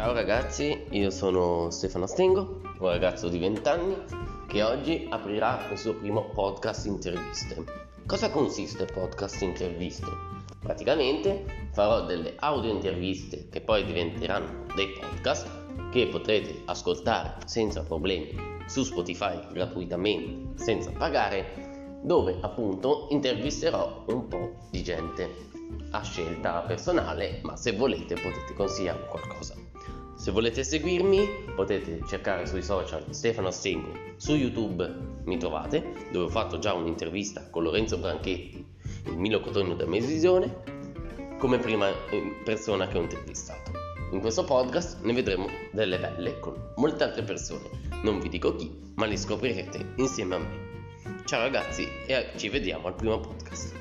Ciao ragazzi, io sono Stefano Stengo, un ragazzo di 20 anni che oggi aprirà il suo primo podcast interviste. Cosa consiste il podcast interviste? Praticamente farò delle audio interviste che poi diventeranno dei podcast che potrete ascoltare senza problemi su Spotify gratuitamente, senza pagare, dove appunto intervisterò un po' di gente a scelta personale, ma se volete potete consigliarmi qualcosa. Se volete seguirmi potete cercare sui social Stefano Stengo, su YouTube mi trovate, dove ho fatto già un'intervista con Lorenzo Branchetti, il Milo Cotonio da Mesisione, come prima eh, persona che ho intervistato. In questo podcast ne vedremo delle belle con molte altre persone, non vi dico chi, ma li scoprirete insieme a me. Ciao ragazzi e ci vediamo al primo podcast.